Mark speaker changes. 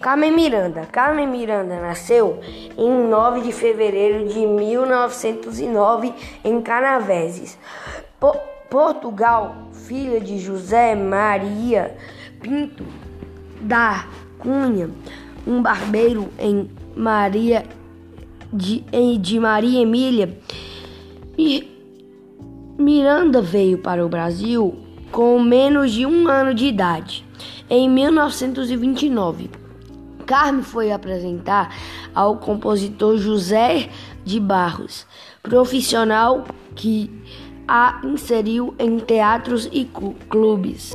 Speaker 1: Carmen Miranda. Carmen Miranda nasceu em 9 de fevereiro de 1909 em Canaveses, po Portugal, filha de José Maria Pinto da Cunha, um barbeiro em Maria de, de Maria Emília. Miranda veio para o Brasil com menos de um ano de idade, em 1929. Carme foi apresentar ao compositor José de Barros, profissional que a inseriu em teatros e clubes.